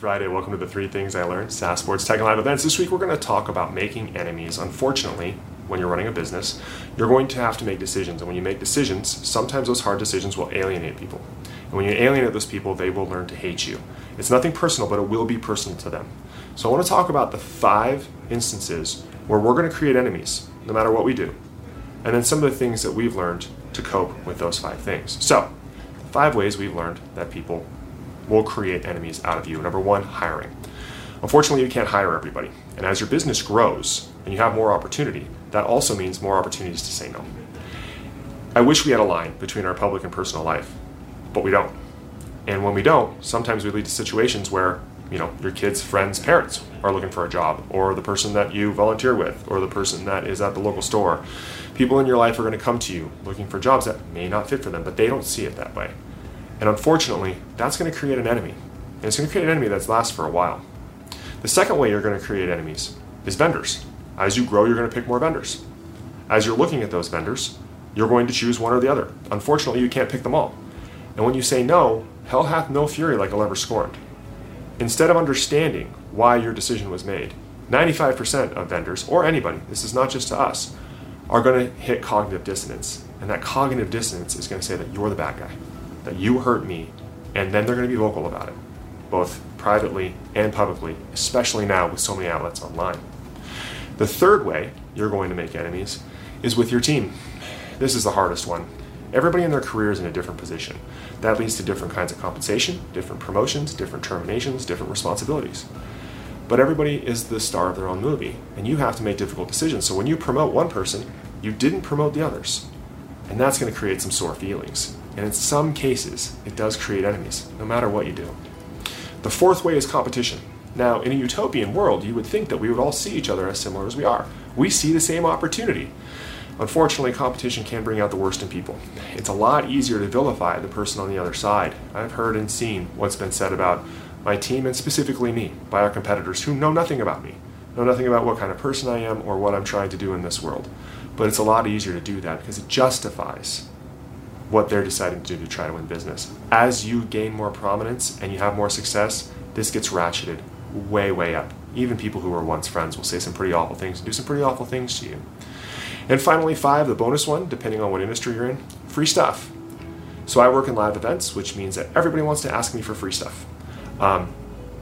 Friday. Welcome to the Three Things I Learned SaaS Sports Tech and Live events. This week we're going to talk about making enemies. Unfortunately, when you're running a business, you're going to have to make decisions. And when you make decisions, sometimes those hard decisions will alienate people. And when you alienate those people, they will learn to hate you. It's nothing personal, but it will be personal to them. So I want to talk about the five instances where we're going to create enemies, no matter what we do. And then some of the things that we've learned to cope with those five things. So, five ways we've learned that people will create enemies out of you. Number one, hiring. Unfortunately, you can't hire everybody. And as your business grows and you have more opportunity, that also means more opportunities to say no. I wish we had a line between our public and personal life, but we don't. And when we don't, sometimes we lead to situations where, you know, your kids' friends' parents are looking for a job, or the person that you volunteer with, or the person that is at the local store. People in your life are going to come to you looking for jobs that may not fit for them, but they don't see it that way. And unfortunately, that's going to create an enemy. And it's going to create an enemy that lasts for a while. The second way you're going to create enemies is vendors. As you grow, you're going to pick more vendors. As you're looking at those vendors, you're going to choose one or the other. Unfortunately, you can't pick them all. And when you say no, hell hath no fury like a lever scorned. Instead of understanding why your decision was made, 95% of vendors, or anybody, this is not just to us, are going to hit cognitive dissonance. And that cognitive dissonance is going to say that you're the bad guy that you hurt me, and then they're going to be vocal about it, both privately and publicly, especially now with so many outlets online. The third way you're going to make enemies is with your team. This is the hardest one. Everybody in their career is in a different position. That leads to different kinds of compensation, different promotions, different terminations, different responsibilities. But everybody is the star of their own movie, and you have to make difficult decisions. So when you promote one person, you didn't promote the others. And that's going to create some sore feelings. And in some cases, it does create enemies, no matter what you do. The fourth way is competition. Now, in a utopian world, you would think that we would all see each other as similar as we are. We see the same opportunity. Unfortunately, competition can bring out the worst in people. It's a lot easier to vilify the person on the other side. I've heard and seen what's been said about my team and specifically me by our competitors who know nothing about me, know nothing about what kind of person I am or what I'm trying to do in this world. But it's a lot easier to do that because it justifies what they're deciding to do to try to win business. As you gain more prominence and you have more success, this gets ratcheted way, way up. Even people who were once friends will say some pretty awful things and do some pretty awful things to you. And finally, five, the bonus one, depending on what industry you're in, free stuff. So I work in live events, which means that everybody wants to ask me for free stuff. Um,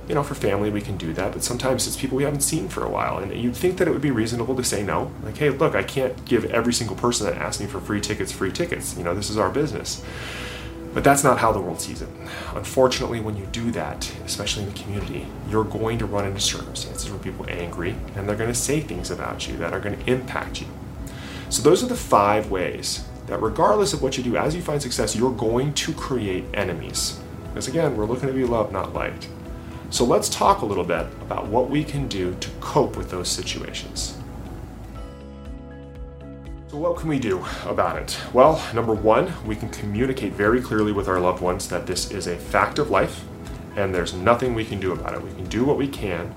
you know, for family, we can do that, but sometimes it's people we haven't seen for a while. And you'd think that it would be reasonable to say no. Like, hey, look, I can't give every single person that asks me for free tickets free tickets. You know, this is our business. But that's not how the world sees it. Unfortunately, when you do that, especially in the community, you're going to run into circumstances where people are angry and they're going to say things about you that are going to impact you. So, those are the five ways that, regardless of what you do, as you find success, you're going to create enemies. Because again, we're looking to be loved, not liked. So let's talk a little bit about what we can do to cope with those situations. So, what can we do about it? Well, number one, we can communicate very clearly with our loved ones that this is a fact of life and there's nothing we can do about it. We can do what we can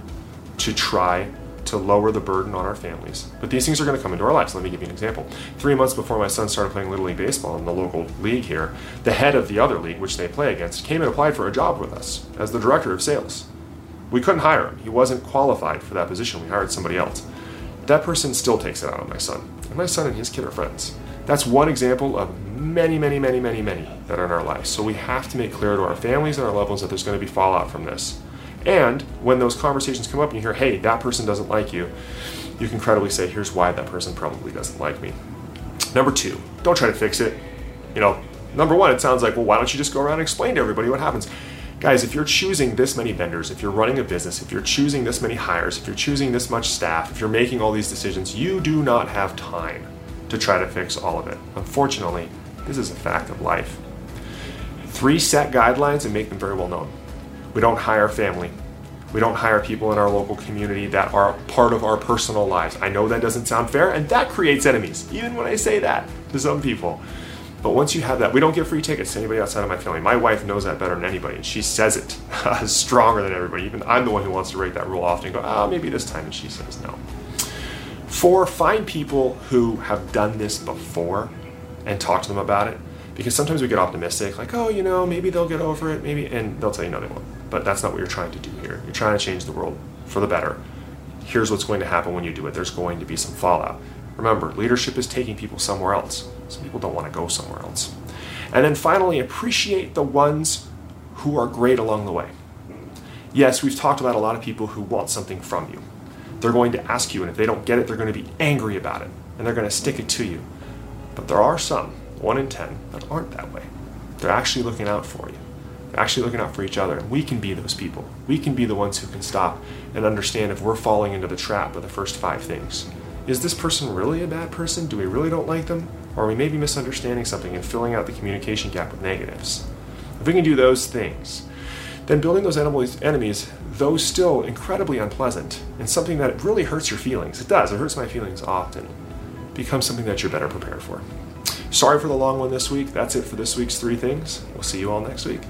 to try to lower the burden on our families. But these things are going to come into our lives. Let me give you an example. Three months before my son started playing Little League Baseball in the local league here, the head of the other league, which they play against, came and applied for a job with us as the director of sales. We couldn't hire him. He wasn't qualified for that position. We hired somebody else. That person still takes it out on my son. And my son and his kid are friends. That's one example of many, many, many, many, many that are in our lives. So we have to make clear to our families and our loved ones that there's going to be fallout from this. And when those conversations come up and you hear, hey, that person doesn't like you, you can credibly say, here's why that person probably doesn't like me. Number two, don't try to fix it. You know, number one, it sounds like, well, why don't you just go around and explain to everybody what happens? Guys, if you're choosing this many vendors, if you're running a business, if you're choosing this many hires, if you're choosing this much staff, if you're making all these decisions, you do not have time to try to fix all of it. Unfortunately, this is a fact of life. Three set guidelines and make them very well known. We don't hire family. We don't hire people in our local community that are part of our personal lives. I know that doesn't sound fair, and that creates enemies, even when I say that to some people. But once you have that, we don't give free tickets to anybody outside of my family. My wife knows that better than anybody, and she says it stronger than everybody. Even I'm the one who wants to break that rule often and go, oh, maybe this time, and she says no. Four, find people who have done this before and talk to them about it. Because sometimes we get optimistic, like, oh, you know, maybe they'll get over it, maybe, and they'll tell you, no, they won't but that's not what you're trying to do here. You're trying to change the world for the better. Here's what's going to happen when you do it there's going to be some fallout. Remember, leadership is taking people somewhere else. Some people don't want to go somewhere else. And then finally, appreciate the ones who are great along the way. Yes, we've talked about a lot of people who want something from you. They're going to ask you, and if they don't get it, they're going to be angry about it, and they're going to stick it to you. But there are some, one in ten, that aren't that way. They're actually looking out for you. Actually looking out for each other, we can be those people. We can be the ones who can stop and understand if we're falling into the trap of the first five things. Is this person really a bad person? Do we really don't like them? Or are we maybe misunderstanding something and filling out the communication gap with negatives? If we can do those things, then building those enemies, though still incredibly unpleasant and something that really hurts your feelings, it does, it hurts my feelings often, becomes something that you're better prepared for. Sorry for the long one this week. That's it for this week's three things. We'll see you all next week.